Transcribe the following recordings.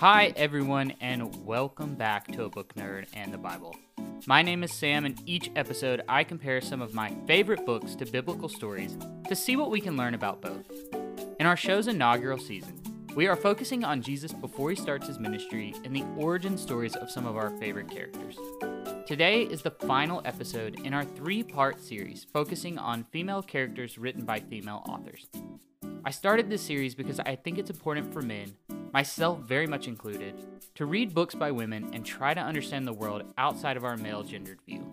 Hi, everyone, and welcome back to A Book Nerd and the Bible. My name is Sam, and each episode I compare some of my favorite books to biblical stories to see what we can learn about both. In our show's inaugural season, we are focusing on Jesus before he starts his ministry and the origin stories of some of our favorite characters. Today is the final episode in our three part series focusing on female characters written by female authors. I started this series because I think it's important for men, myself very much included, to read books by women and try to understand the world outside of our male gendered view.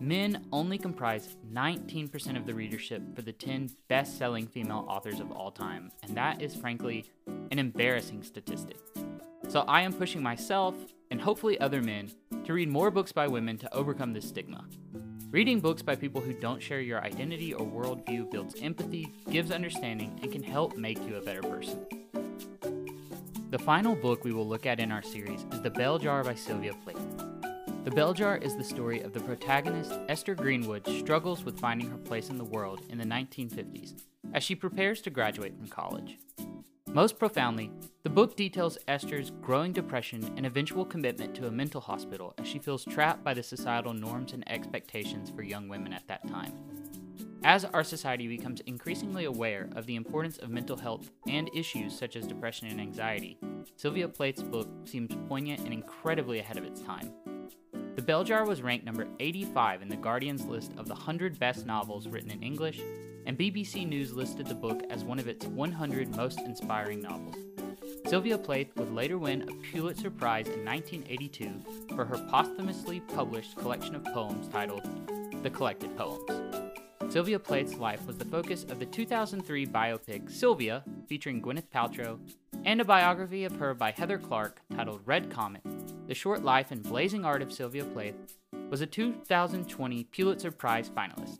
Men only comprise 19% of the readership for the 10 best selling female authors of all time, and that is frankly an embarrassing statistic. So I am pushing myself, and hopefully other men, to read more books by women to overcome this stigma. Reading books by people who don't share your identity or worldview builds empathy, gives understanding, and can help make you a better person. The final book we will look at in our series is The Bell Jar by Sylvia Plath. The Bell Jar is the story of the protagonist, Esther Greenwood, struggles with finding her place in the world in the 1950s as she prepares to graduate from college. Most profoundly, the book details Esther's growing depression and eventual commitment to a mental hospital as she feels trapped by the societal norms and expectations for young women at that time. As our society becomes increasingly aware of the importance of mental health and issues such as depression and anxiety, Sylvia Plath's book seems poignant and incredibly ahead of its time. The Bell Jar was ranked number 85 in The Guardian's list of the 100 best novels written in English and BBC News listed the book as one of its 100 most inspiring novels. Sylvia Plath would later win a Pulitzer Prize in 1982 for her posthumously published collection of poems titled The Collected Poems. Sylvia Plath's life was the focus of the 2003 biopic Sylvia, featuring Gwyneth Paltrow, and a biography of her by Heather Clark titled Red Comet The Short Life and Blazing Art of Sylvia Plath was a 2020 Pulitzer Prize finalist.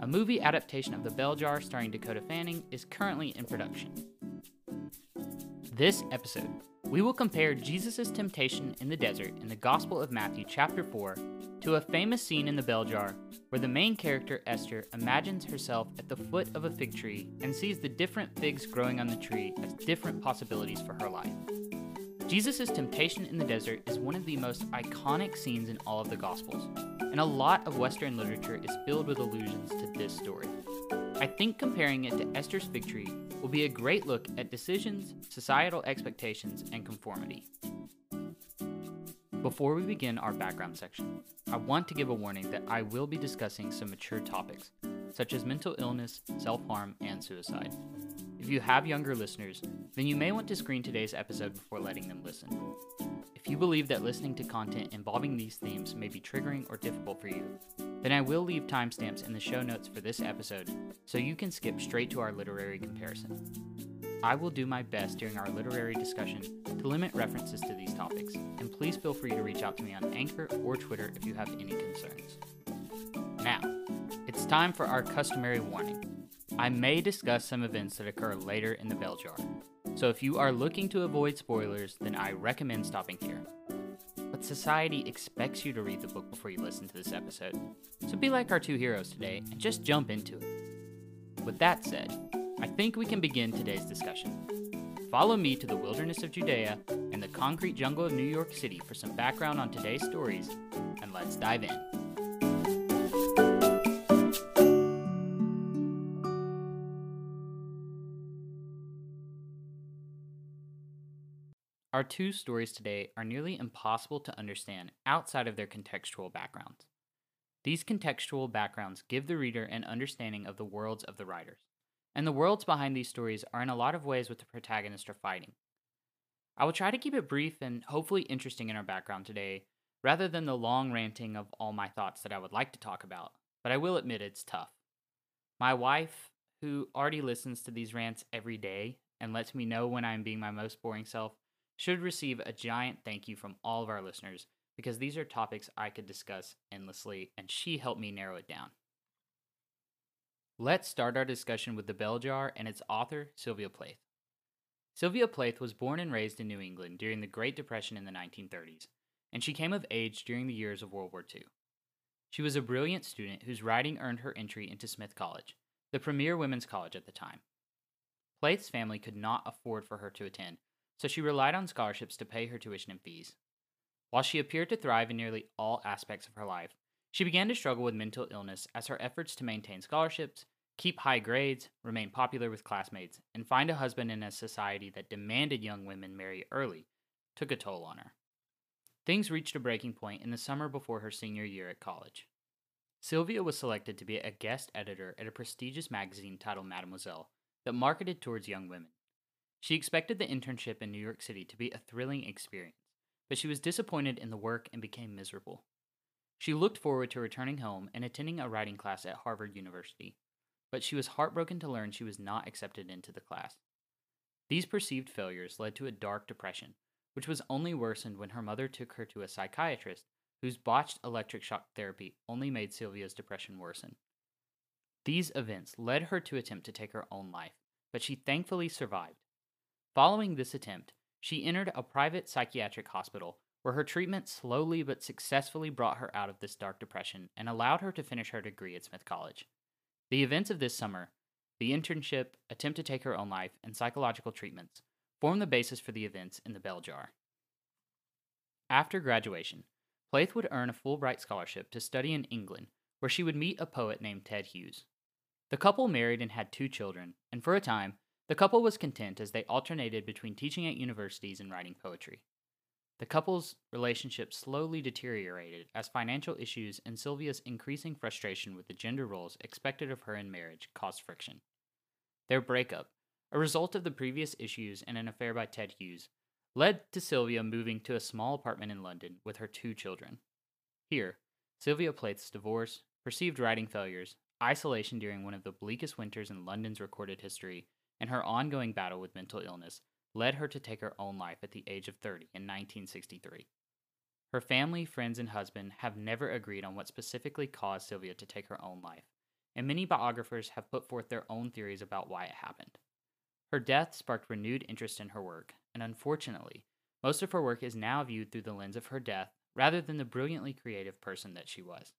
A movie adaptation of The Bell Jar starring Dakota Fanning is currently in production. This episode, we will compare Jesus' temptation in the desert in the Gospel of Matthew, chapter 4, to a famous scene in the bell jar where the main character, Esther, imagines herself at the foot of a fig tree and sees the different figs growing on the tree as different possibilities for her life. Jesus' temptation in the desert is one of the most iconic scenes in all of the Gospels, and a lot of Western literature is filled with allusions to this story. I think comparing it to Esther's fig tree will be a great look at decisions, societal expectations, and conformity. Before we begin our background section, I want to give a warning that I will be discussing some mature topics, such as mental illness, self harm, and suicide. If you have younger listeners, then you may want to screen today's episode before letting them listen. If you believe that listening to content involving these themes may be triggering or difficult for you, then I will leave timestamps in the show notes for this episode so you can skip straight to our literary comparison. I will do my best during our literary discussion to limit references to these topics, and please feel free to reach out to me on Anchor or Twitter if you have any concerns. Now, it's time for our customary warning. I may discuss some events that occur later in the bell jar, so if you are looking to avoid spoilers, then I recommend stopping here. But society expects you to read the book before you listen to this episode, so be like our two heroes today and just jump into it. With that said, I think we can begin today's discussion. Follow me to the wilderness of Judea and the concrete jungle of New York City for some background on today's stories, and let's dive in. Our two stories today are nearly impossible to understand outside of their contextual backgrounds. These contextual backgrounds give the reader an understanding of the worlds of the writers, and the worlds behind these stories are in a lot of ways what the protagonists are fighting. I will try to keep it brief and hopefully interesting in our background today, rather than the long ranting of all my thoughts that I would like to talk about, but I will admit it's tough. My wife, who already listens to these rants every day and lets me know when I am being my most boring self, should receive a giant thank you from all of our listeners because these are topics I could discuss endlessly, and she helped me narrow it down. Let's start our discussion with The Bell Jar and its author, Sylvia Plath. Sylvia Plath was born and raised in New England during the Great Depression in the 1930s, and she came of age during the years of World War II. She was a brilliant student whose writing earned her entry into Smith College, the premier women's college at the time. Plath's family could not afford for her to attend, so she relied on scholarships to pay her tuition and fees. While she appeared to thrive in nearly all aspects of her life, she began to struggle with mental illness as her efforts to maintain scholarships, keep high grades, remain popular with classmates, and find a husband in a society that demanded young women marry early took a toll on her. Things reached a breaking point in the summer before her senior year at college. Sylvia was selected to be a guest editor at a prestigious magazine titled Mademoiselle that marketed towards young women. She expected the internship in New York City to be a thrilling experience, but she was disappointed in the work and became miserable. She looked forward to returning home and attending a writing class at Harvard University, but she was heartbroken to learn she was not accepted into the class. These perceived failures led to a dark depression, which was only worsened when her mother took her to a psychiatrist whose botched electric shock therapy only made Sylvia's depression worsen. These events led her to attempt to take her own life, but she thankfully survived. Following this attempt, she entered a private psychiatric hospital where her treatment slowly but successfully brought her out of this dark depression and allowed her to finish her degree at Smith College. The events of this summer, the internship, attempt to take her own life, and psychological treatments, form the basis for the events in the bell jar. After graduation, Plath would earn a Fulbright scholarship to study in England, where she would meet a poet named Ted Hughes. The couple married and had two children, and for a time, the couple was content as they alternated between teaching at universities and writing poetry. The couple's relationship slowly deteriorated as financial issues and Sylvia's increasing frustration with the gender roles expected of her in marriage caused friction. Their breakup, a result of the previous issues and an affair by Ted Hughes, led to Sylvia moving to a small apartment in London with her two children. Here, Sylvia Plath's divorce, perceived writing failures, isolation during one of the bleakest winters in London's recorded history, and her ongoing battle with mental illness led her to take her own life at the age of 30 in 1963. Her family, friends, and husband have never agreed on what specifically caused Sylvia to take her own life, and many biographers have put forth their own theories about why it happened. Her death sparked renewed interest in her work, and unfortunately, most of her work is now viewed through the lens of her death rather than the brilliantly creative person that she was.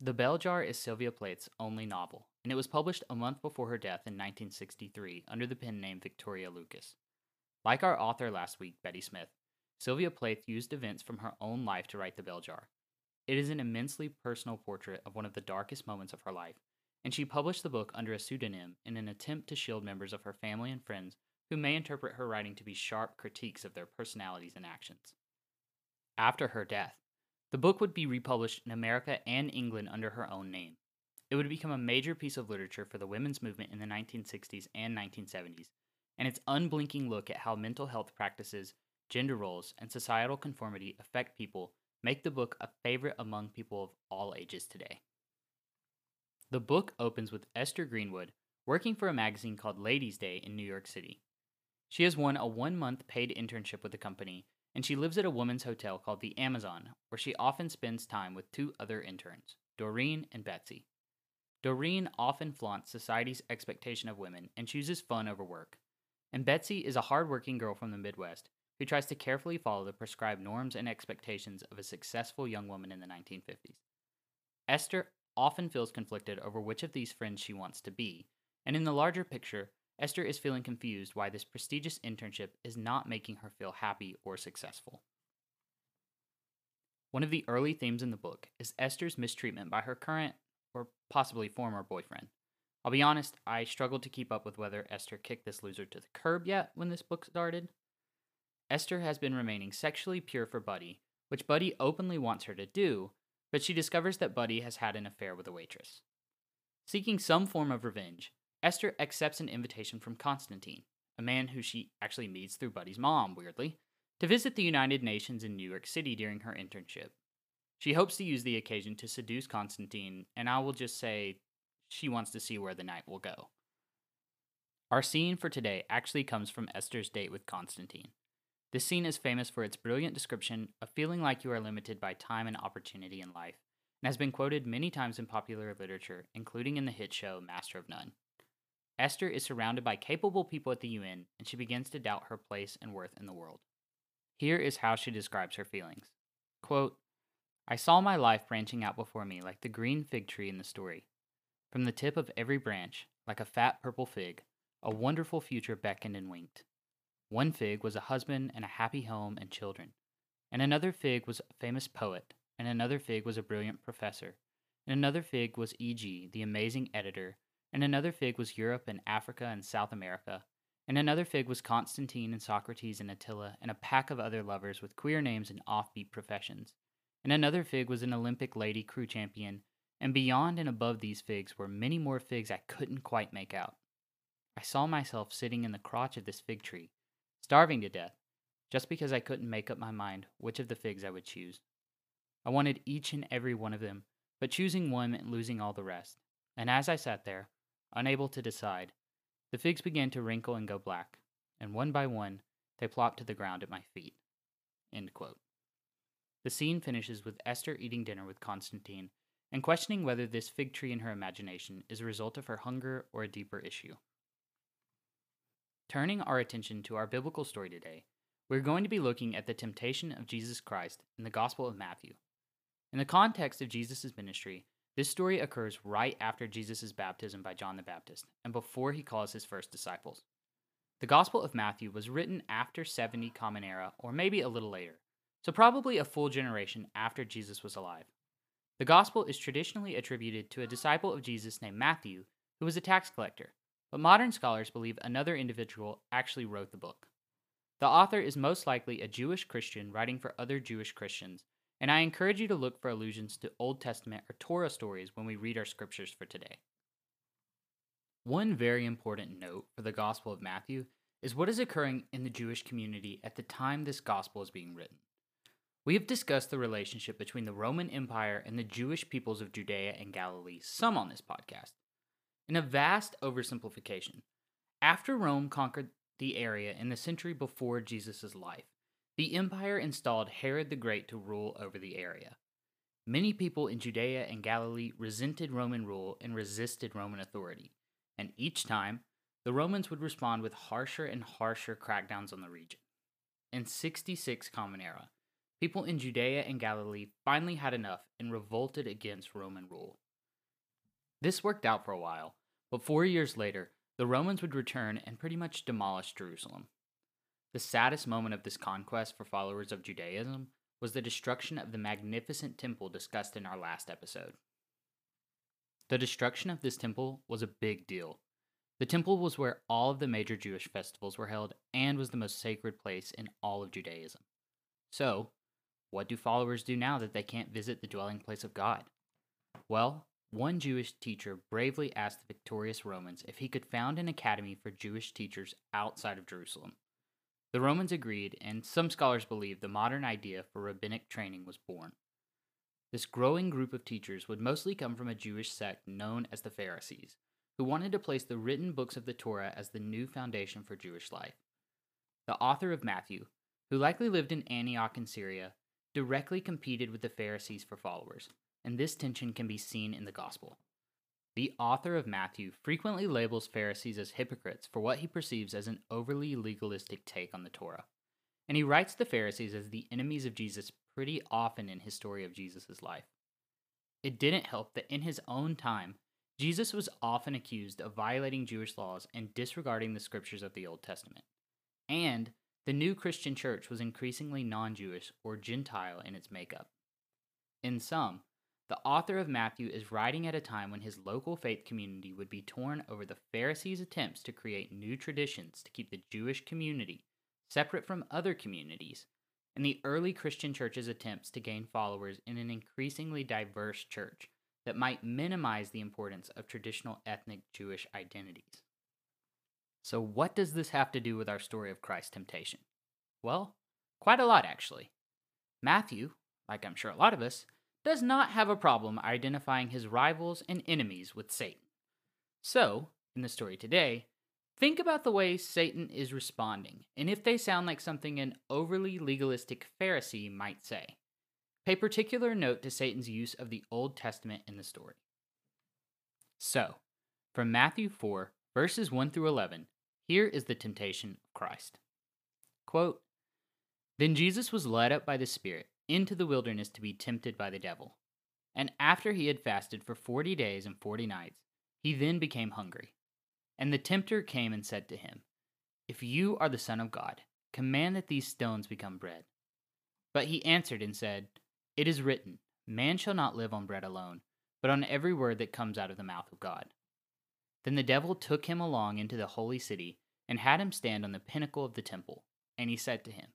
The Bell Jar is Sylvia Plath's only novel, and it was published a month before her death in 1963 under the pen name Victoria Lucas. Like our author last week, Betty Smith, Sylvia Plath used events from her own life to write The Bell Jar. It is an immensely personal portrait of one of the darkest moments of her life, and she published the book under a pseudonym in an attempt to shield members of her family and friends who may interpret her writing to be sharp critiques of their personalities and actions. After her death, the book would be republished in America and England under her own name. It would become a major piece of literature for the women's movement in the 1960s and 1970s, and its unblinking look at how mental health practices, gender roles, and societal conformity affect people make the book a favorite among people of all ages today. The book opens with Esther Greenwood working for a magazine called Ladies' Day in New York City. She has won a one month paid internship with the company and she lives at a woman's hotel called the Amazon, where she often spends time with two other interns, Doreen and Betsy. Doreen often flaunts society's expectation of women and chooses fun over work. And Betsy is a hardworking girl from the Midwest who tries to carefully follow the prescribed norms and expectations of a successful young woman in the 1950s. Esther often feels conflicted over which of these friends she wants to be, and in the larger picture, Esther is feeling confused why this prestigious internship is not making her feel happy or successful. One of the early themes in the book is Esther's mistreatment by her current, or possibly former, boyfriend. I'll be honest, I struggled to keep up with whether Esther kicked this loser to the curb yet when this book started. Esther has been remaining sexually pure for Buddy, which Buddy openly wants her to do, but she discovers that Buddy has had an affair with a waitress. Seeking some form of revenge, Esther accepts an invitation from Constantine, a man who she actually meets through Buddy's mom, weirdly, to visit the United Nations in New York City during her internship. She hopes to use the occasion to seduce Constantine, and I will just say she wants to see where the night will go. Our scene for today actually comes from Esther's date with Constantine. This scene is famous for its brilliant description of feeling like you are limited by time and opportunity in life, and has been quoted many times in popular literature, including in the hit show Master of None. Esther is surrounded by capable people at the UN, and she begins to doubt her place and worth in the world. Here is how she describes her feelings Quote, I saw my life branching out before me like the green fig tree in the story. From the tip of every branch, like a fat purple fig, a wonderful future beckoned and winked. One fig was a husband and a happy home and children, and another fig was a famous poet, and another fig was a brilliant professor, and another fig was E.G., the amazing editor, and another fig was Europe and Africa and South America, and another fig was Constantine and Socrates and Attila, and a pack of other lovers with queer names and offbeat professions. And another fig was an Olympic lady crew champion, and beyond and above these figs were many more figs I couldn't quite make out. I saw myself sitting in the crotch of this fig tree, starving to death, just because I couldn't make up my mind which of the figs I would choose. I wanted each and every one of them, but choosing one meant losing all the rest. And as I sat there, unable to decide, the figs began to wrinkle and go black, and one by one they plopped to the ground at my feet. The scene finishes with Esther eating dinner with Constantine and questioning whether this fig tree in her imagination is a result of her hunger or a deeper issue. Turning our attention to our biblical story today, we're going to be looking at the temptation of Jesus Christ in the Gospel of Matthew. In the context of Jesus' ministry, this story occurs right after Jesus' baptism by John the Baptist and before he calls his first disciples. The Gospel of Matthew was written after 70 Common Era, or maybe a little later, so probably a full generation after Jesus was alive. The Gospel is traditionally attributed to a disciple of Jesus named Matthew, who was a tax collector, but modern scholars believe another individual actually wrote the book. The author is most likely a Jewish Christian writing for other Jewish Christians, and I encourage you to look for allusions to Old Testament or Torah stories when we read our scriptures for today. One very important note for the Gospel of Matthew is what is occurring in the Jewish community at the time this Gospel is being written. We have discussed the relationship between the Roman Empire and the Jewish peoples of Judea and Galilee some on this podcast. In a vast oversimplification, after Rome conquered the area in the century before Jesus' life, the empire installed Herod the Great to rule over the area. Many people in Judea and Galilee resented Roman rule and resisted Roman authority, and each time, the Romans would respond with harsher and harsher crackdowns on the region. In 66 Common Era, people in Judea and Galilee finally had enough and revolted against Roman rule. This worked out for a while, but four years later, the Romans would return and pretty much demolish Jerusalem. The saddest moment of this conquest for followers of Judaism was the destruction of the magnificent temple discussed in our last episode. The destruction of this temple was a big deal. The temple was where all of the major Jewish festivals were held and was the most sacred place in all of Judaism. So, what do followers do now that they can't visit the dwelling place of God? Well, one Jewish teacher bravely asked the victorious Romans if he could found an academy for Jewish teachers outside of Jerusalem. The Romans agreed, and some scholars believe the modern idea for rabbinic training was born. This growing group of teachers would mostly come from a Jewish sect known as the Pharisees, who wanted to place the written books of the Torah as the new foundation for Jewish life. The author of Matthew, who likely lived in Antioch in Syria, directly competed with the Pharisees for followers, and this tension can be seen in the Gospel. The author of Matthew frequently labels Pharisees as hypocrites for what he perceives as an overly legalistic take on the Torah, and he writes the Pharisees as the enemies of Jesus pretty often in his story of Jesus' life. It didn't help that in his own time, Jesus was often accused of violating Jewish laws and disregarding the scriptures of the Old Testament. And the new Christian church was increasingly non Jewish or Gentile in its makeup. In sum, the author of Matthew is writing at a time when his local faith community would be torn over the Pharisees' attempts to create new traditions to keep the Jewish community separate from other communities, and the early Christian church's attempts to gain followers in an increasingly diverse church that might minimize the importance of traditional ethnic Jewish identities. So, what does this have to do with our story of Christ's temptation? Well, quite a lot, actually. Matthew, like I'm sure a lot of us, does not have a problem identifying his rivals and enemies with Satan. So, in the story today, think about the way Satan is responding and if they sound like something an overly legalistic Pharisee might say. Pay particular note to Satan's use of the Old Testament in the story. So, from Matthew 4, verses 1 through 11, here is the temptation of Christ. Quote, Then Jesus was led up by the Spirit into the wilderness to be tempted by the devil. And after he had fasted for forty days and forty nights, He then became hungry. And the tempter came and said to him, If you are the Son of God, command that these stones become bread. But he answered and said, It is written, Man shall not live on bread alone, but on every word that comes out of the mouth of God. Then the devil took him along into the holy city and had him stand on the pinnacle of the temple. And he said to him,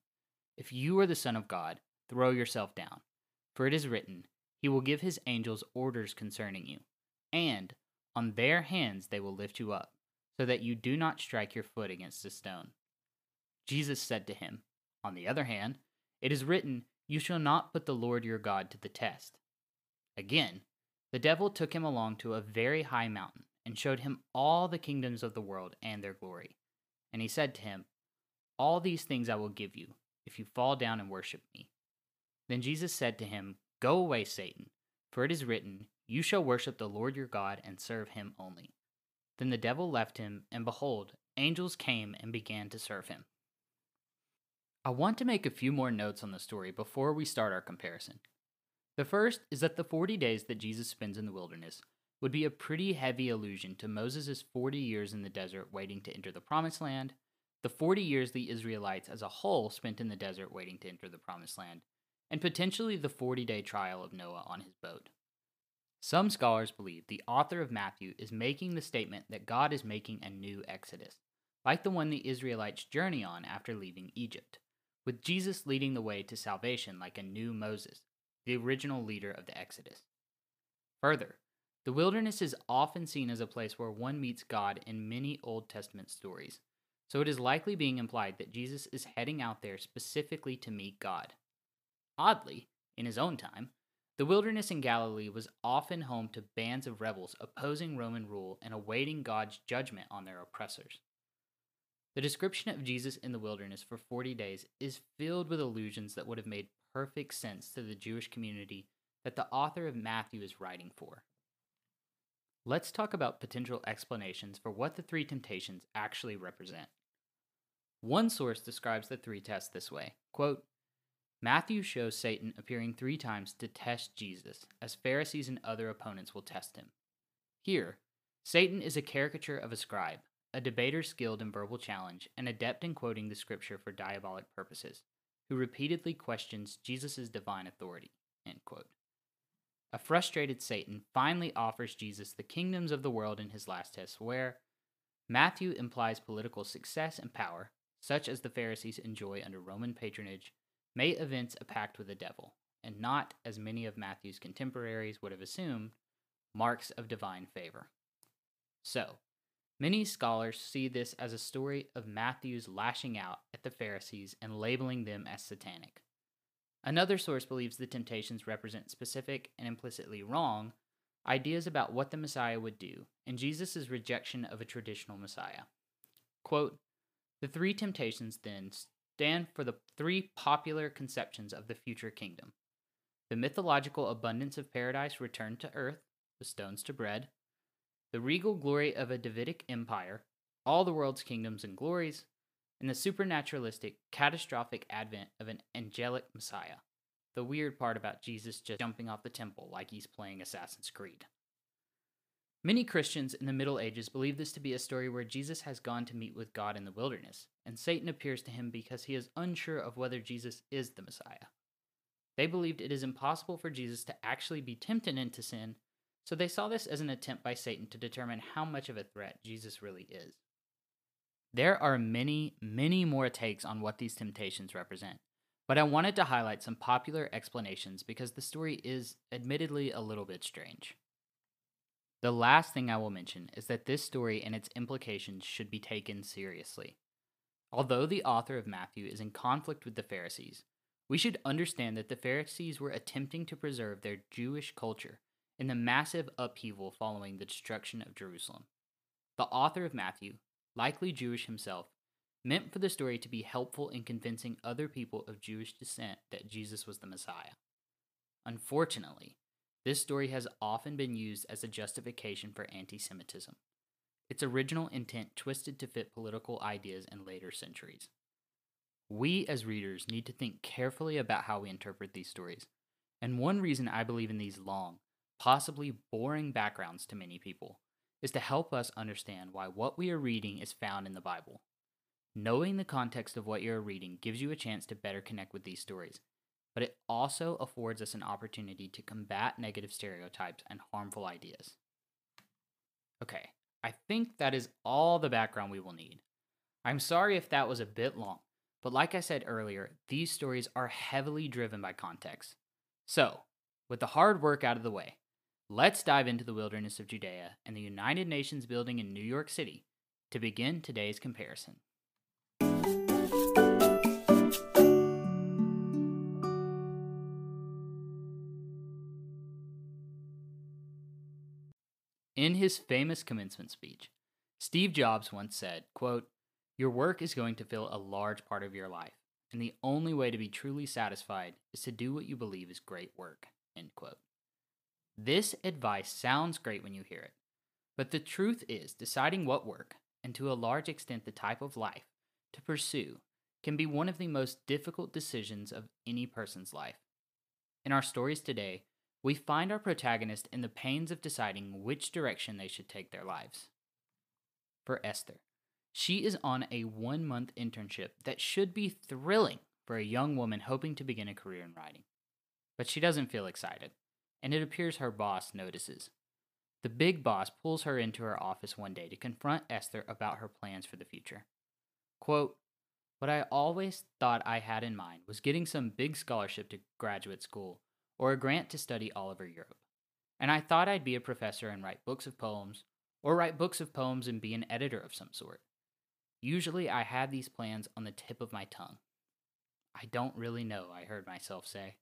If you are the Son of God, throw yourself down, for it is written, He will give His angels orders concerning you, and on their hands they will lift you up, so that you do not strike your foot against a stone. Jesus said to him, On the other hand, it is written, You shall not put the Lord your God to the test. Again, the devil took him along to a very high mountain and showed him all the kingdoms of the world and their glory. And he said to him, All these things I will give you, if you fall down and worship me. Then Jesus said to him, Go away, Satan, for it is written, You shall worship the Lord your God and serve him only. Then the devil left him, and behold, angels came and began to serve him. I want to make a few more notes on the story before we start our comparison. The first is that the 40 days that Jesus spends in the wilderness would be a pretty heavy allusion to Moses' 40 years in the desert waiting to enter the promised land, the 40 years the Israelites as a whole spent in the desert waiting to enter the promised land, and potentially the 40 day trial of Noah on his boat. Some scholars believe the author of Matthew is making the statement that God is making a new Exodus, like the one the Israelites journey on after leaving Egypt with Jesus leading the way to salvation like a new Moses, the original leader of the Exodus. Further, the wilderness is often seen as a place where one meets God in many Old Testament stories, so it is likely being implied that Jesus is heading out there specifically to meet God. Oddly, in his own time, the wilderness in Galilee was often home to bands of rebels opposing Roman rule and awaiting God's judgment on their oppressors. The description of Jesus in the wilderness for 40 days is filled with allusions that would have made perfect sense to the Jewish community that the author of Matthew is writing for. Let's talk about potential explanations for what the three temptations actually represent. One source describes the three tests this way quote, Matthew shows Satan appearing three times to test Jesus, as Pharisees and other opponents will test him. Here, Satan is a caricature of a scribe, a debater skilled in verbal challenge and adept in quoting the scripture for diabolic purposes, who repeatedly questions Jesus' divine authority. A frustrated Satan finally offers Jesus the kingdoms of the world in his last test, where Matthew implies political success and power, such as the Pharisees enjoy under Roman patronage, may evince a pact with the devil, and not, as many of Matthew's contemporaries would have assumed, marks of divine favor. So, Many scholars see this as a story of Matthew's lashing out at the Pharisees and labeling them as satanic. Another source believes the temptations represent specific and implicitly wrong ideas about what the Messiah would do and Jesus' rejection of a traditional Messiah. Quote, the three temptations then stand for the three popular conceptions of the future kingdom the mythological abundance of paradise returned to earth, the stones to bread, the regal glory of a Davidic empire, all the world's kingdoms and glories, and the supernaturalistic, catastrophic advent of an angelic Messiah. The weird part about Jesus just jumping off the temple like he's playing Assassin's Creed. Many Christians in the Middle Ages believe this to be a story where Jesus has gone to meet with God in the wilderness, and Satan appears to him because he is unsure of whether Jesus is the Messiah. They believed it is impossible for Jesus to actually be tempted into sin so they saw this as an attempt by Satan to determine how much of a threat Jesus really is. There are many, many more takes on what these temptations represent, but I wanted to highlight some popular explanations because the story is admittedly a little bit strange. The last thing I will mention is that this story and its implications should be taken seriously. Although the author of Matthew is in conflict with the Pharisees, we should understand that the Pharisees were attempting to preserve their Jewish culture in the massive upheaval following the destruction of Jerusalem. The author of Matthew, likely Jewish himself, meant for the story to be helpful in convincing other people of Jewish descent that Jesus was the Messiah. Unfortunately, this story has often been used as a justification for anti Semitism, its original intent twisted to fit political ideas in later centuries. We as readers need to think carefully about how we interpret these stories, and one reason I believe in these long, possibly boring backgrounds to many people, is to help us understand why what we are reading is found in the Bible. Knowing the context of what you are reading gives you a chance to better connect with these stories, but it also affords us an opportunity to combat negative stereotypes and harmful ideas. Okay, I think that is all the background we will need. I'm sorry if that was a bit long, but like I said earlier, these stories are heavily driven by context. So, with the hard work out of the way, let's dive into the wilderness of Judea and the United Nations building in New York City to begin today's comparison. In his famous commencement speech, Steve Jobs once said, quote, Your work is going to fill a large part of your life, and the only way to be truly satisfied is to do what you believe is great work. End quote. This advice sounds great when you hear it, but the truth is, deciding what work, and to a large extent the type of life, to pursue can be one of the most difficult decisions of any person's life. In our stories today, we find our protagonist in the pains of deciding which direction they should take their lives. For Esther, she is on a one month internship that should be thrilling for a young woman hoping to begin a career in writing. But she doesn't feel excited, and it appears her boss notices. The big boss pulls her into her office one day to confront Esther about her plans for the future. Quote, What I always thought I had in mind was getting some big scholarship to graduate school or a grant to study all over Europe. And I thought I'd be a professor and write books of poems, or write books of poems and be an editor of some sort. Usually I had these plans on the tip of my tongue. I don't really know, I heard myself say.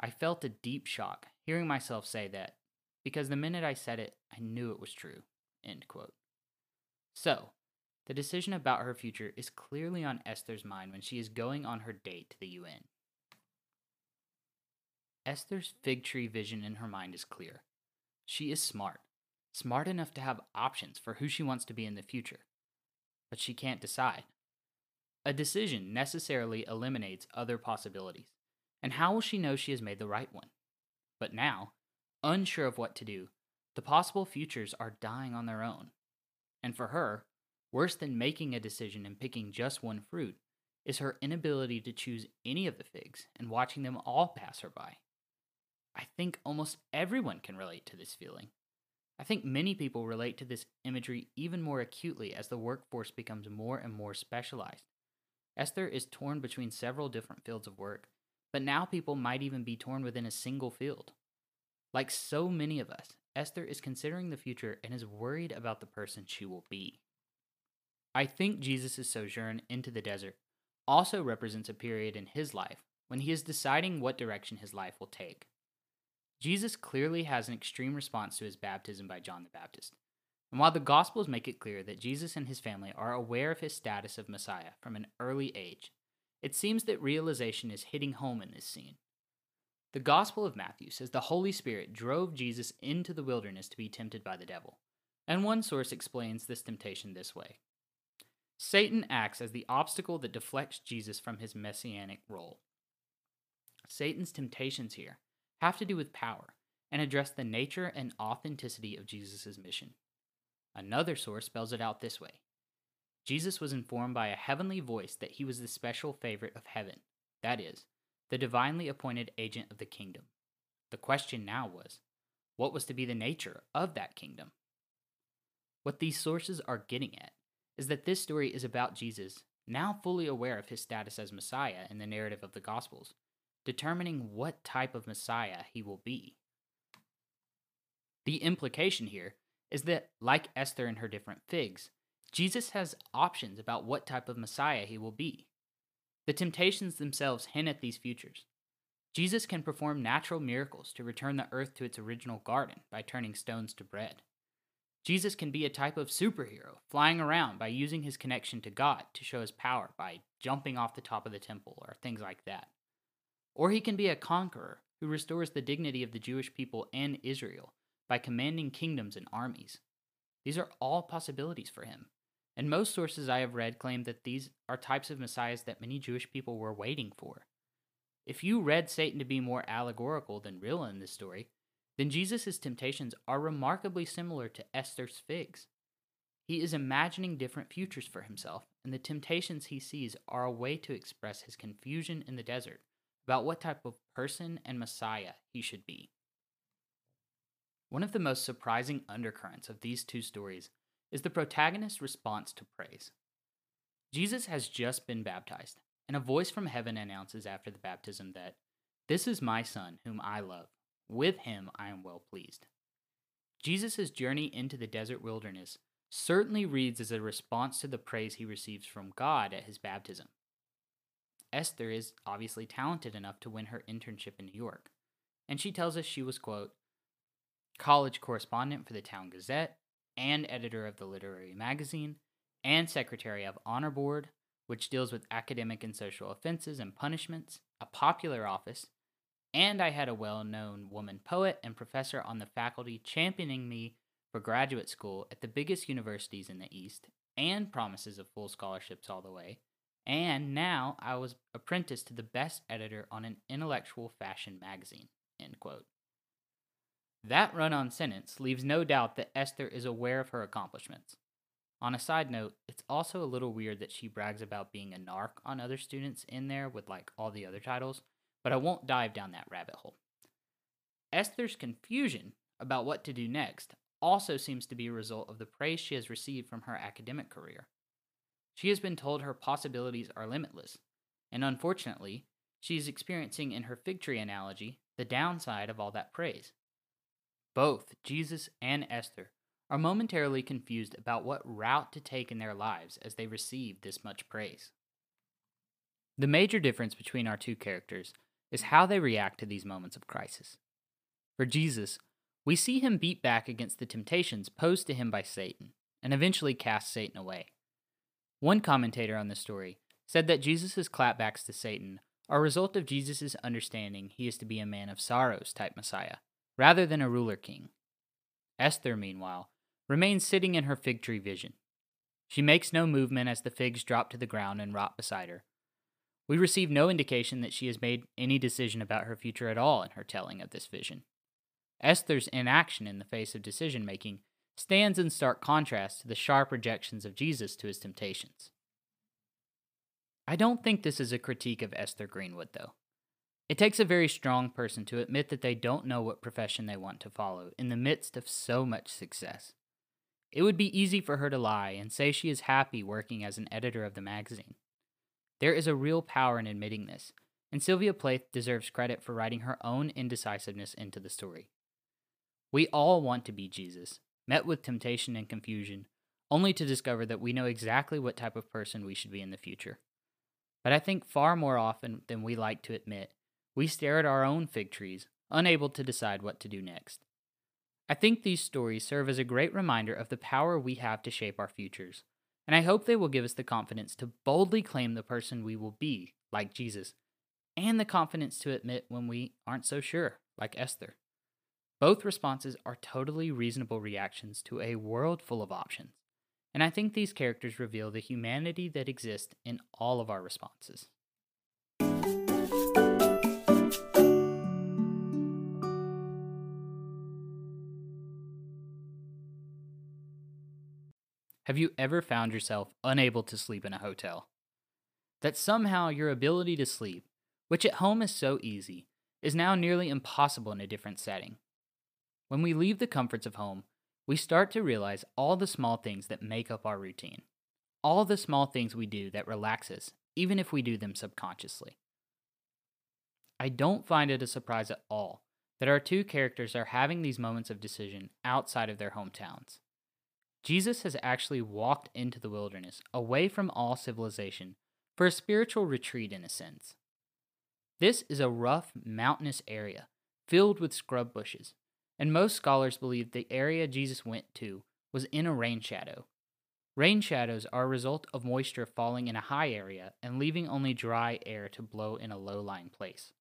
I felt a deep shock hearing myself say that, because the minute I said it, I knew it was true. End quote. So, the decision about her future is clearly on Esther's mind when she is going on her date to the UN. Esther's fig tree vision in her mind is clear. She is smart, smart enough to have options for who she wants to be in the future. But she can't decide. A decision necessarily eliminates other possibilities. And how will she know she has made the right one? But now, unsure of what to do, the possible futures are dying on their own. And for her, worse than making a decision and picking just one fruit is her inability to choose any of the figs and watching them all pass her by. I think almost everyone can relate to this feeling. I think many people relate to this imagery even more acutely as the workforce becomes more and more specialized. Esther is torn between several different fields of work, but now people might even be torn within a single field. Like so many of us, Esther is considering the future and is worried about the person she will be. I think Jesus' sojourn into the desert also represents a period in his life when he is deciding what direction his life will take. Jesus clearly has an extreme response to his baptism by John the Baptist. And while the Gospels make it clear that Jesus and his family are aware of his status of Messiah from an early age, it seems that realization is hitting home in this scene. The Gospel of Matthew says the Holy Spirit drove Jesus into the wilderness to be tempted by the devil, and one source explains this temptation this way Satan acts as the obstacle that deflects Jesus from his messianic role. Satan's temptations here have to do with power and address the nature and authenticity of Jesus' mission. Another source spells it out this way Jesus was informed by a heavenly voice that he was the special favorite of heaven, that is, the divinely appointed agent of the kingdom. The question now was what was to be the nature of that kingdom? What these sources are getting at is that this story is about Jesus, now fully aware of his status as Messiah in the narrative of the Gospels, determining what type of Messiah he will be. The implication here is that, like Esther and her different figs, Jesus has options about what type of Messiah he will be. The temptations themselves hint at these futures. Jesus can perform natural miracles to return the earth to its original garden by turning stones to bread. Jesus can be a type of superhero, flying around by using his connection to God to show his power by jumping off the top of the temple or things like that. Or he can be a conqueror who restores the dignity of the Jewish people and Israel by commanding kingdoms and armies. These are all possibilities for him. And most sources I have read claim that these are types of messiahs that many Jewish people were waiting for. If you read Satan to be more allegorical than real in this story, then Jesus' temptations are remarkably similar to Esther's figs. He is imagining different futures for himself, and the temptations he sees are a way to express his confusion in the desert about what type of person and Messiah he should be. One of the most surprising undercurrents of these two stories is the protagonist's response to praise. Jesus has just been baptized, and a voice from heaven announces after the baptism that, This is my Son, whom I love. With him I am well pleased. Jesus' journey into the desert wilderness certainly reads as a response to the praise he receives from God at his baptism. Esther is obviously talented enough to win her internship in New York, and she tells us she was, quote, college correspondent for the Town Gazette and editor of the literary magazine, and secretary of Honor Board, which deals with academic and social offenses and punishments, a popular office, and I had a well known woman poet and professor on the faculty championing me for graduate school at the biggest universities in the East, and promises of full scholarships all the way. And now I was apprenticed to the best editor on an intellectual fashion magazine. End quote. That run on sentence leaves no doubt that Esther is aware of her accomplishments. On a side note, it's also a little weird that she brags about being a narc on other students in there with like all the other titles, but I won't dive down that rabbit hole. Esther's confusion about what to do next also seems to be a result of the praise she has received from her academic career. She has been told her possibilities are limitless, and unfortunately, she is experiencing in her fig tree analogy the downside of all that praise. Both Jesus and Esther are momentarily confused about what route to take in their lives as they receive this much praise. The major difference between our two characters is how they react to these moments of crisis. For Jesus, we see him beat back against the temptations posed to him by Satan and eventually cast Satan away. One commentator on the story said that Jesus' clapbacks to Satan are a result of Jesus' understanding he is to be a man of sorrows type Messiah, rather than a ruler king. Esther, meanwhile, remains sitting in her fig tree vision. She makes no movement as the figs drop to the ground and rot beside her. We receive no indication that she has made any decision about her future at all in her telling of this vision. Esther's inaction in the face of decision making stands in stark contrast to the sharp rejections of Jesus to his temptations. I don't think this is a critique of Esther Greenwood, though. It takes a very strong person to admit that they don't know what profession they want to follow in the midst of so much success. It would be easy for her to lie and say she is happy working as an editor of the magazine. There is a real power in admitting this, and Sylvia Plath deserves credit for writing her own indecisiveness into the story. We all want to be Jesus, met with temptation and confusion, only to discover that we know exactly what type of person we should be in the future. But I think far more often than we like to admit, we stare at our own fig trees, unable to decide what to do next. I think these stories serve as a great reminder of the power we have to shape our futures, and I hope they will give us the confidence to boldly claim the person we will be, like Jesus, and the confidence to admit when we aren't so sure, like Esther. Both responses are totally reasonable reactions to a world full of options, and I think these characters reveal the humanity that exists in all of our responses. Have you ever found yourself unable to sleep in a hotel? That somehow your ability to sleep, which at home is so easy, is now nearly impossible in a different setting. When we leave the comforts of home, we start to realize all the small things that make up our routine, all the small things we do that relax us, even if we do them subconsciously. I don't find it a surprise at all that our two characters are having these moments of decision outside of their hometowns. Jesus has actually walked into the wilderness, away from all civilization, for a spiritual retreat in a sense. This is a rough, mountainous area, filled with scrub bushes, and most scholars believe the area Jesus went to was in a rain shadow. Rain shadows are a result of moisture falling in a high area and leaving only dry air to blow in a low lying place.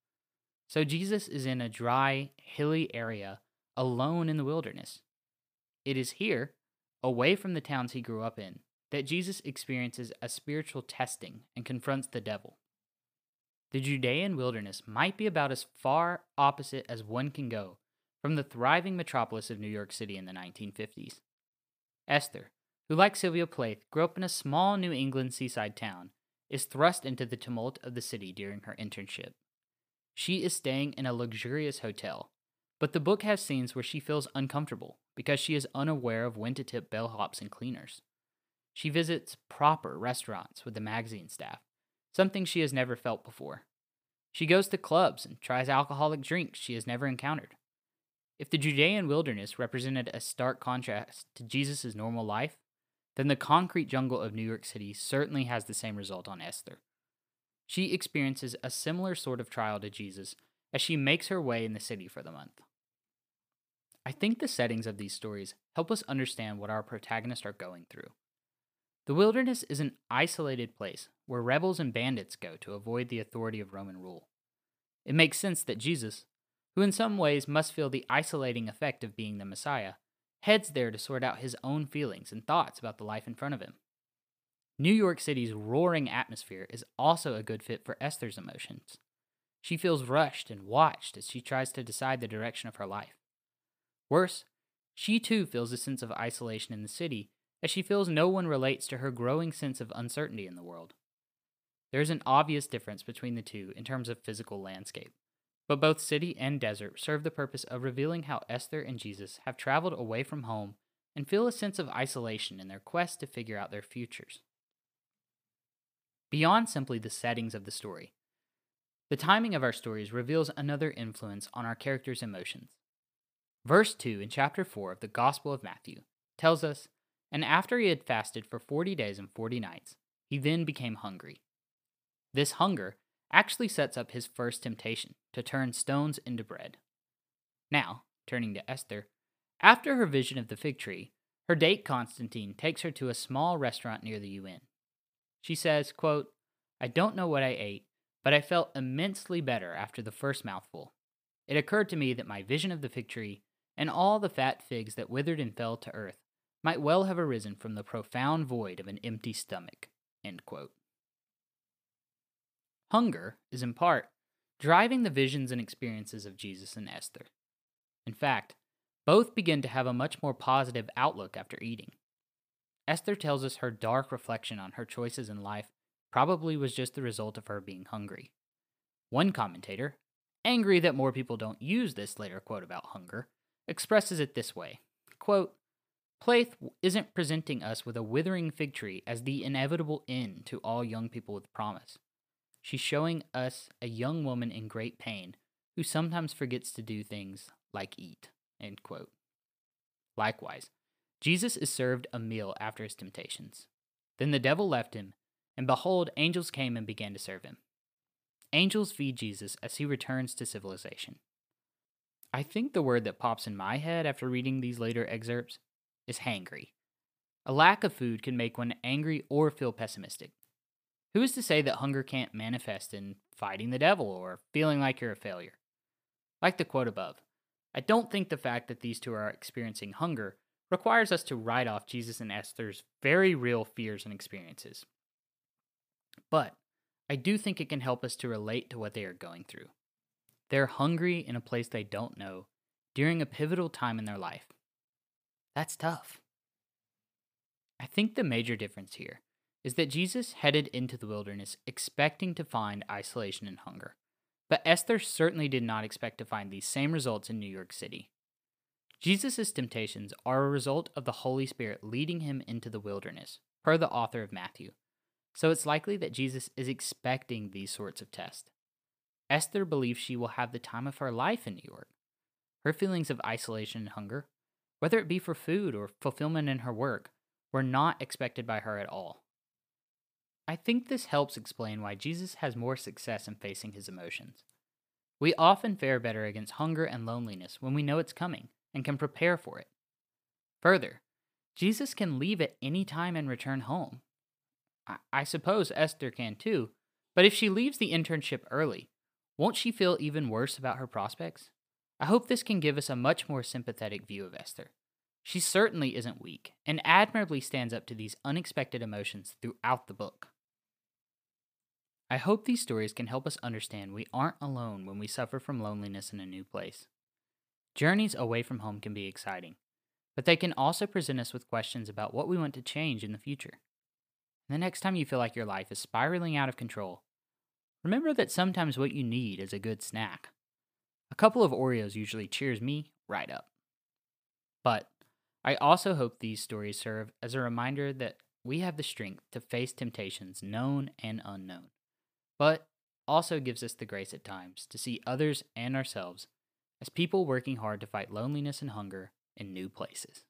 So Jesus is in a dry, hilly area, alone in the wilderness. It is here away from the towns he grew up in, that Jesus experiences a spiritual testing and confronts the devil. The Judean wilderness might be about as far opposite as one can go from the thriving metropolis of New York City in the 1950s. Esther, who like Sylvia Plath grew up in a small New England seaside town, is thrust into the tumult of the city during her internship. She is staying in a luxurious hotel, but the book has scenes where she feels uncomfortable because she is unaware of when to tip bellhops and cleaners. She visits proper restaurants with the magazine staff, something she has never felt before. She goes to clubs and tries alcoholic drinks she has never encountered. If the Judean wilderness represented a stark contrast to Jesus' normal life, then the concrete jungle of New York City certainly has the same result on Esther. She experiences a similar sort of trial to Jesus as she makes her way in the city for the month. I think the settings of these stories help us understand what our protagonists are going through. The wilderness is an isolated place where rebels and bandits go to avoid the authority of Roman rule. It makes sense that Jesus, who in some ways must feel the isolating effect of being the Messiah, heads there to sort out his own feelings and thoughts about the life in front of him. New York City's roaring atmosphere is also a good fit for Esther's emotions. She feels rushed and watched as she tries to decide the direction of her life. Worse, she too feels a sense of isolation in the city as she feels no one relates to her growing sense of uncertainty in the world. There is an obvious difference between the two in terms of physical landscape, but both city and desert serve the purpose of revealing how Esther and Jesus have traveled away from home and feel a sense of isolation in their quest to figure out their futures. Beyond simply the settings of the story, the timing of our stories reveals another influence on our characters' emotions. Verse 2 in chapter 4 of the Gospel of Matthew tells us and after he had fasted for forty days and forty nights, he then became hungry. This hunger actually sets up his first temptation to turn stones into bread. Now, turning to Esther, after her vision of the fig tree, her date Constantine takes her to a small restaurant near the UN. She says, quote, I don't know what I ate, but I felt immensely better after the first mouthful. It occurred to me that my vision of the fig tree and all the fat figs that withered and fell to earth might well have arisen from the profound void of an empty stomach. Hunger is in part driving the visions and experiences of Jesus and Esther. In fact, both begin to have a much more positive outlook after eating. Esther tells us her dark reflection on her choices in life probably was just the result of her being hungry. One commentator, angry that more people don't use this later quote about hunger, expresses it this way quote, Plath isn't presenting us with a withering fig tree as the inevitable end to all young people with promise. She's showing us a young woman in great pain who sometimes forgets to do things like eat. Likewise, Jesus is served a meal after his temptations. Then the devil left him, and behold, angels came and began to serve him. Angels feed Jesus as he returns to civilization. I think the word that pops in my head after reading these later excerpts is hangry. A lack of food can make one angry or feel pessimistic. Who is to say that hunger can't manifest in fighting the devil or feeling like you're a failure? Like the quote above, I don't think the fact that these two are experiencing hunger requires us to write off Jesus and Esther's very real fears and experiences. But I do think it can help us to relate to what they are going through. They're hungry in a place they don't know during a pivotal time in their life. That's tough. I think the major difference here is that Jesus headed into the wilderness expecting to find isolation and hunger. But Esther certainly did not expect to find these same results in New York City. Jesus' temptations are a result of the Holy Spirit leading him into the wilderness, per the author of Matthew. So it's likely that Jesus is expecting these sorts of tests. Esther believes she will have the time of her life in New York. Her feelings of isolation and hunger whether it be for food or fulfillment in her work, were not expected by her at all. I think this helps explain why Jesus has more success in facing his emotions. We often fare better against hunger and loneliness when we know it's coming and can prepare for it. Further, Jesus can leave at any time and return home. I, I suppose Esther can too, but if she leaves the internship early, won't she feel even worse about her prospects? I hope this can give us a much more sympathetic view of Esther. She certainly isn't weak, and admirably stands up to these unexpected emotions throughout the book. I hope these stories can help us understand we aren't alone when we suffer from loneliness in a new place. Journeys away from home can be exciting, but they can also present us with questions about what we want to change in the future. The next time you feel like your life is spiraling out of control, remember that sometimes what you need is a good snack. A couple of Oreos usually cheers me right up. But I also hope these stories serve as a reminder that we have the strength to face temptations known and unknown, but also gives us the grace at times to see others and ourselves as people working hard to fight loneliness and hunger in new places.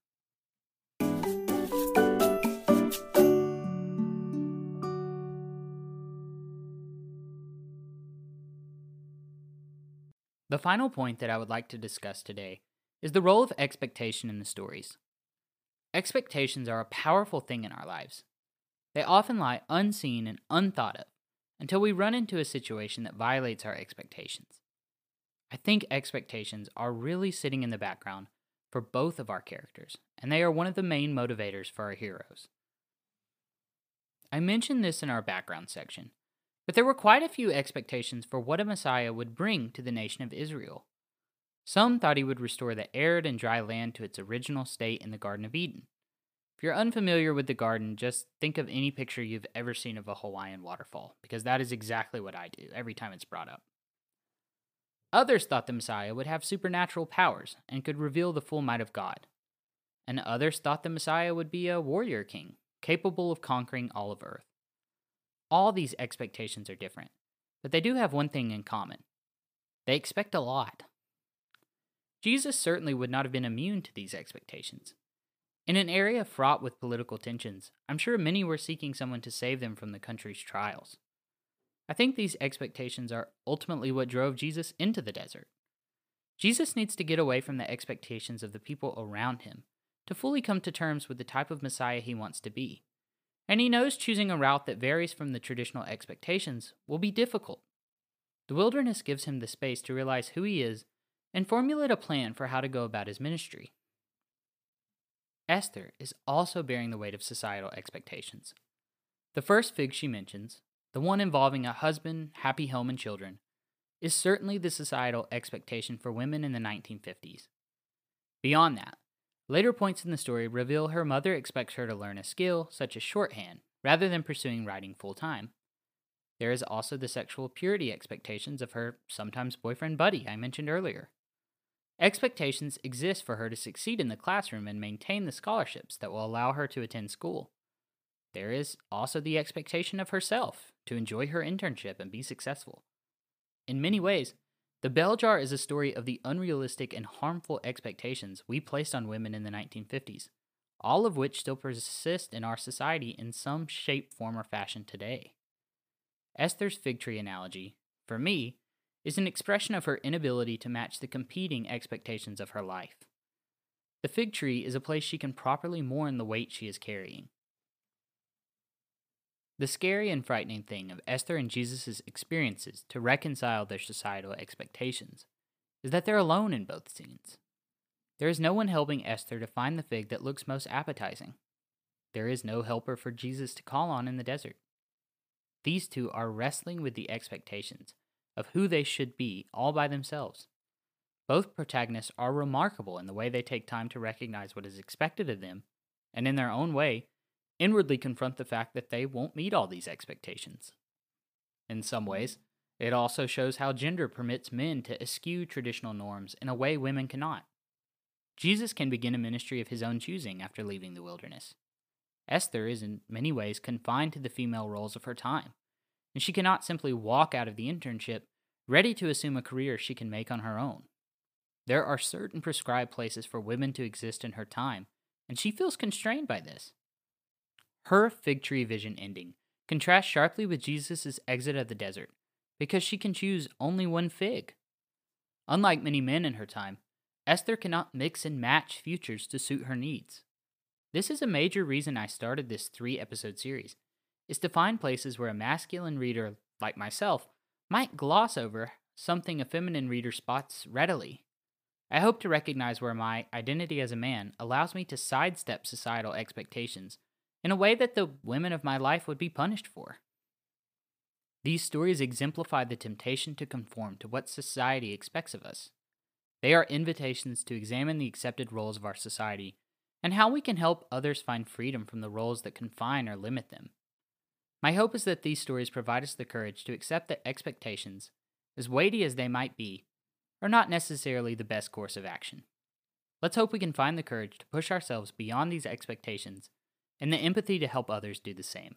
The final point that I would like to discuss today is the role of expectation in the stories. Expectations are a powerful thing in our lives. They often lie unseen and unthought of until we run into a situation that violates our expectations. I think expectations are really sitting in the background for both of our characters, and they are one of the main motivators for our heroes. I mentioned this in our background section, but there were quite a few expectations for what a Messiah would bring to the nation of Israel. Some thought he would restore the arid and dry land to its original state in the Garden of Eden. If you're unfamiliar with the garden, just think of any picture you've ever seen of a Hawaiian waterfall, because that is exactly what I do every time it's brought up. Others thought the Messiah would have supernatural powers and could reveal the full might of God. And others thought the Messiah would be a warrior king, capable of conquering all of earth. All these expectations are different, but they do have one thing in common they expect a lot. Jesus certainly would not have been immune to these expectations. In an area fraught with political tensions, I'm sure many were seeking someone to save them from the country's trials. I think these expectations are ultimately what drove Jesus into the desert. Jesus needs to get away from the expectations of the people around him to fully come to terms with the type of Messiah he wants to be. And he knows choosing a route that varies from the traditional expectations will be difficult. The wilderness gives him the space to realize who he is and formulate a plan for how to go about his ministry. Esther is also bearing the weight of societal expectations. The first fig she mentions, the one involving a husband, happy home, and children, is certainly the societal expectation for women in the 1950s. Beyond that, later points in the story reveal her mother expects her to learn a skill, such as shorthand, rather than pursuing writing full time. There is also the sexual purity expectations of her sometimes boyfriend buddy I mentioned earlier. Expectations exist for her to succeed in the classroom and maintain the scholarships that will allow her to attend school. There is also the expectation of herself to enjoy her internship and be successful. In many ways, The Bell Jar is a story of the unrealistic and harmful expectations we placed on women in the 1950s, all of which still persist in our society in some shape, form, or fashion today. Esther's fig tree analogy, for me, is an expression of her inability to match the competing expectations of her life. The fig tree is a place she can properly mourn the weight she is carrying. The scary and frightening thing of Esther and Jesus' experiences to reconcile their societal expectations is that they're alone in both scenes. There is no one helping Esther to find the fig that looks most appetizing. There is no helper for Jesus to call on in the desert. These two are wrestling with the expectations of who they should be all by themselves. Both protagonists are remarkable in the way they take time to recognize what is expected of them, and in their own way, inwardly confront the fact that they won't meet all these expectations. In some mm-hmm. ways, it also shows how gender permits men to eschew traditional norms in a way women cannot. Jesus can begin a ministry of his own choosing after leaving the wilderness. Esther is in many ways confined to the female roles of her time, and she cannot simply walk out of the internship ready to assume a career she can make on her own. There are certain prescribed places for women to exist in her time, and she feels constrained by this. Her fig tree vision ending contrasts sharply with Jesus' exit of the desert because she can choose only one fig. Unlike many men in her time, Esther cannot mix and match futures to suit her needs. This is a major reason I started this three episode series, is to find places where a masculine reader like myself might gloss over something a feminine reader spots readily. I hope to recognize where my identity as a man allows me to sidestep societal expectations in a way that the women of my life would be punished for. These stories exemplify the temptation to conform to what society expects of us. They are invitations to examine the accepted roles of our society and how we can help others find freedom from the roles that confine or limit them. My hope is that these stories provide us the courage to accept that expectations, as weighty as they might be, are not necessarily the best course of action. Let's hope we can find the courage to push ourselves beyond these expectations and the empathy to help others do the same.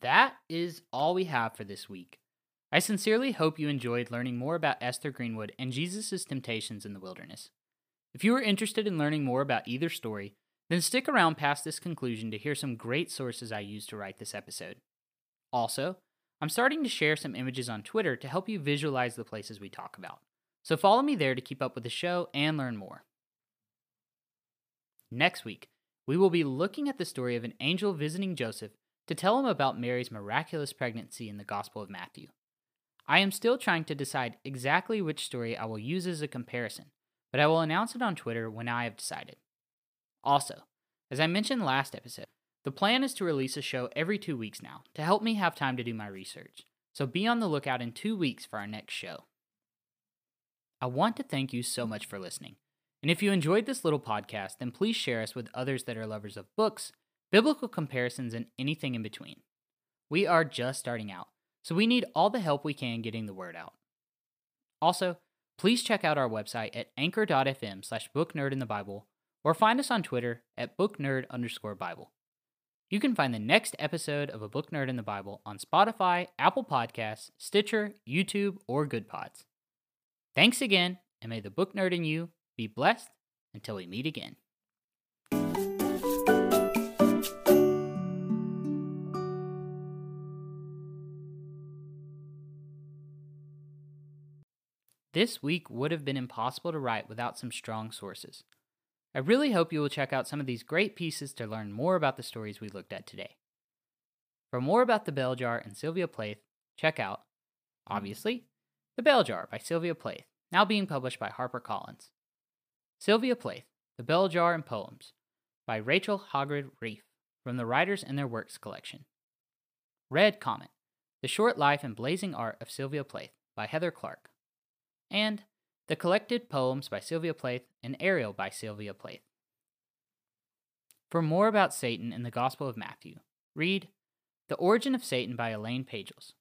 That is all we have for this week. I sincerely hope you enjoyed learning more about Esther Greenwood and Jesus' temptations in the wilderness. If you are interested in learning more about either story, then stick around past this conclusion to hear some great sources I used to write this episode. Also, I'm starting to share some images on Twitter to help you visualize the places we talk about. So follow me there to keep up with the show and learn more. Next week, we will be looking at the story of an angel visiting Joseph to tell him about Mary's miraculous pregnancy in the Gospel of Matthew. I am still trying to decide exactly which story I will use as a comparison, but I will announce it on Twitter when I have decided. Also, as I mentioned last episode, the plan is to release a show every two weeks now to help me have time to do my research, so be on the lookout in two weeks for our next show. I want to thank you so much for listening. And if you enjoyed this little podcast, then please share us with others that are lovers of books, biblical comparisons, and anything in between. We are just starting out, so we need all the help we can getting the word out. Also, please check out our website at anchor.fm slash booknerdandthebible or find us on Twitter at booknerd underscore Bible. You can find the next episode of A Book Nerd and the Bible on Spotify, Apple Podcasts, Stitcher, YouTube, or Goodpods. Thanks again, and may the book nerd in you be blessed until we meet again. This week would have been impossible to write without some strong sources. I really hope you will check out some of these great pieces to learn more about the stories we looked at today. For more about The Bell Jar and Sylvia Plath, check out, obviously, The Bell Jar by Sylvia Plath, now being published by HarperCollins. Sylvia Plath, The Bell Jar and Poems by Rachel Hoggard Reif from the Writers and Their Works collection. Red Comet, The Short Life and Blazing Art of Sylvia Plath by Heather Clark. And the Collected Poems by Sylvia Plath and Ariel by Sylvia Plath. For more about Satan in the Gospel of Matthew, read The Origin of Satan by Elaine Pagels,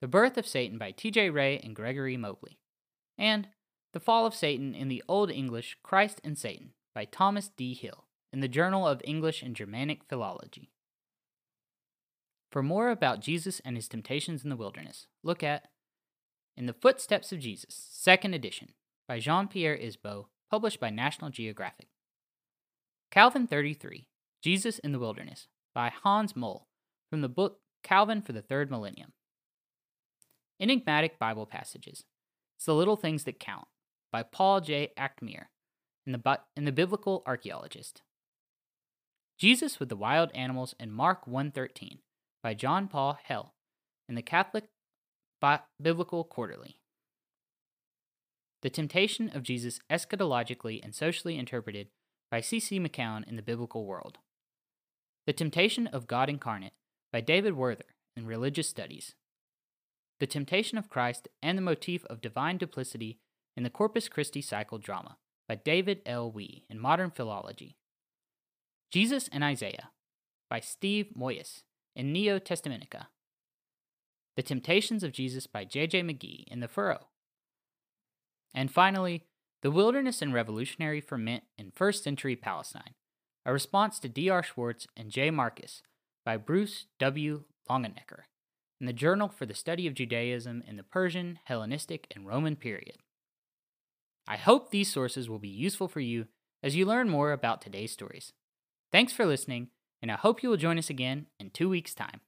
The Birth of Satan by T.J. Wray and Gregory Mobley, and The Fall of Satan in the Old English Christ and Satan by Thomas D. Hill in the Journal of English and Germanic Philology. For more about Jesus and his temptations in the wilderness, look at In the Footsteps of Jesus, second edition, by Jean Pierre Isbouts, published by National Geographic. Calvin 33 Jesus in the Wilderness by Hans Moll from the book Calvin for the Third Millennium. Enigmatic Bible Passages It's the Little Things That Count by Paul J. Achtemeier in the, in the Biblical Archaeologist. Jesus with the Wild Animals in Mark 1.13 by John Paul Heil in the Catholic Bi- Biblical Quarterly. The Temptation of Jesus Eschatologically and Socially Interpreted by C.C. McCown in the Biblical World. The Temptation of God Incarnate by David Werther in Religious Studies. The Temptation of Christ and the Motif of Divine Duplicity in the Corpus Christi Cycle Drama by David L. Wee in Modern Philology. Jesus and Isaiah by Steve Moyise in Neotestamentica. The Temptations of Jesus by J.J. McGee in The Furrow and finally, The Wilderness and Revolutionary Ferment in First Century Palestine, a response to D.R. Schwartz and J. Marcus by Bruce W. Longenecker in the Journal for the Study of Judaism in the Persian, Hellenistic, and Roman period. I hope these sources will be useful for you as you learn more about today's stories. Thanks for listening, and I hope you will join us again in two weeks' time.